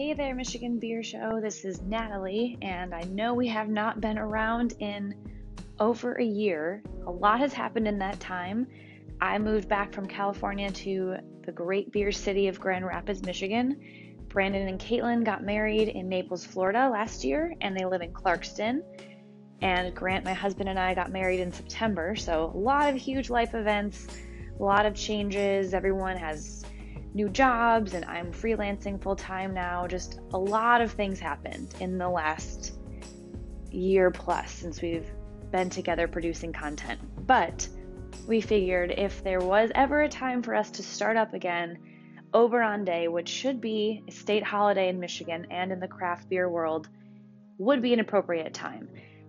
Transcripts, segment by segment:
Hey there, Michigan Beer Show. This is Natalie, and I know we have not been around in over a year. A lot has happened in that time. I moved back from California to the great beer city of Grand Rapids, Michigan. Brandon and Caitlin got married in Naples, Florida last year, and they live in Clarkston. And Grant, my husband, and I got married in September. So, a lot of huge life events, a lot of changes. Everyone has new jobs, and I'm freelancing full time now. Just a lot of things happened in the last year plus since we've been together producing content. But we figured if there was ever a time for us to start up again, Oberon Day, which should be a state holiday in Michigan and in the craft beer world, would be an appropriate time.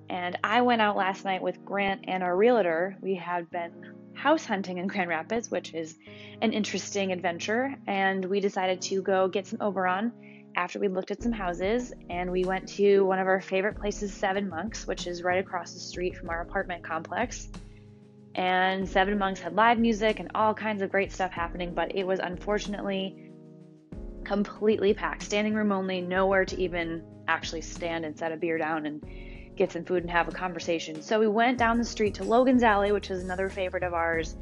And I went out last night with Grant and our realtor. We had been house hunting in Grand Rapids, which is an interesting adventure, and we decided to go get some Oberon after we looked at some houses. And we went to one of our favorite places, Seven Monks, which is right across the street from our apartment complex and Seven Monks had live music and all kinds of great stuff happening, but it was unfortunately completely packed. Standing room only, nowhere to even actually stand and set a beer down and get some food and have a conversation. So we went down the street to Logan's Alley, which is another favorite of ours.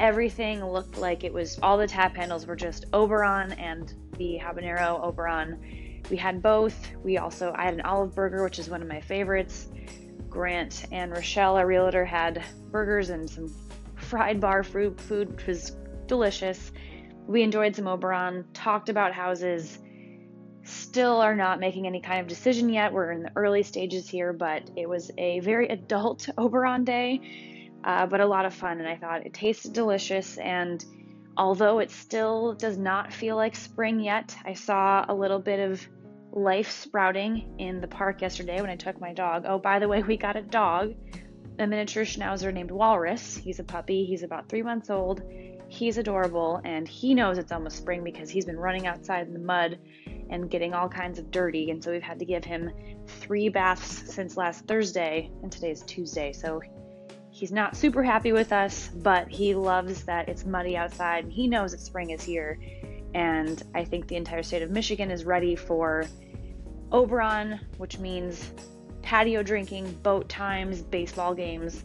Everything looked like it was all the tap handles were just Oberon and the habanero Oberon. We had both. We also I had an olive burger, which is one of my favorites. Grant and Rochelle, our realtor, had burgers and some fried bar fruit food, which was delicious. We enjoyed some Oberon, talked about houses. Still are not making any kind of decision yet. We're in the early stages here, but it was a very adult Oberon day, uh, but a lot of fun. And I thought it tasted delicious. And although it still does not feel like spring yet, I saw a little bit of life sprouting in the park yesterday when I took my dog. Oh, by the way, we got a dog, a miniature schnauzer named Walrus. He's a puppy, he's about three months old. He's adorable, and he knows it's almost spring because he's been running outside in the mud and getting all kinds of dirty. And so we've had to give him three baths since last Thursday, and today's Tuesday. So he's not super happy with us, but he loves that it's muddy outside he knows that spring is here and I think the entire state of Michigan is ready for Oberon, which means patio drinking, boat times, baseball games.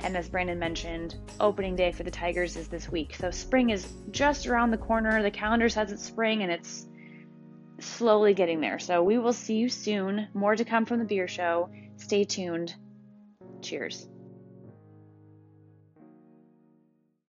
And as Brandon mentioned, opening day for the Tigers is this week. So spring is just around the corner. The calendar says it's spring and it's slowly getting there. So we will see you soon. More to come from the beer show. Stay tuned. Cheers.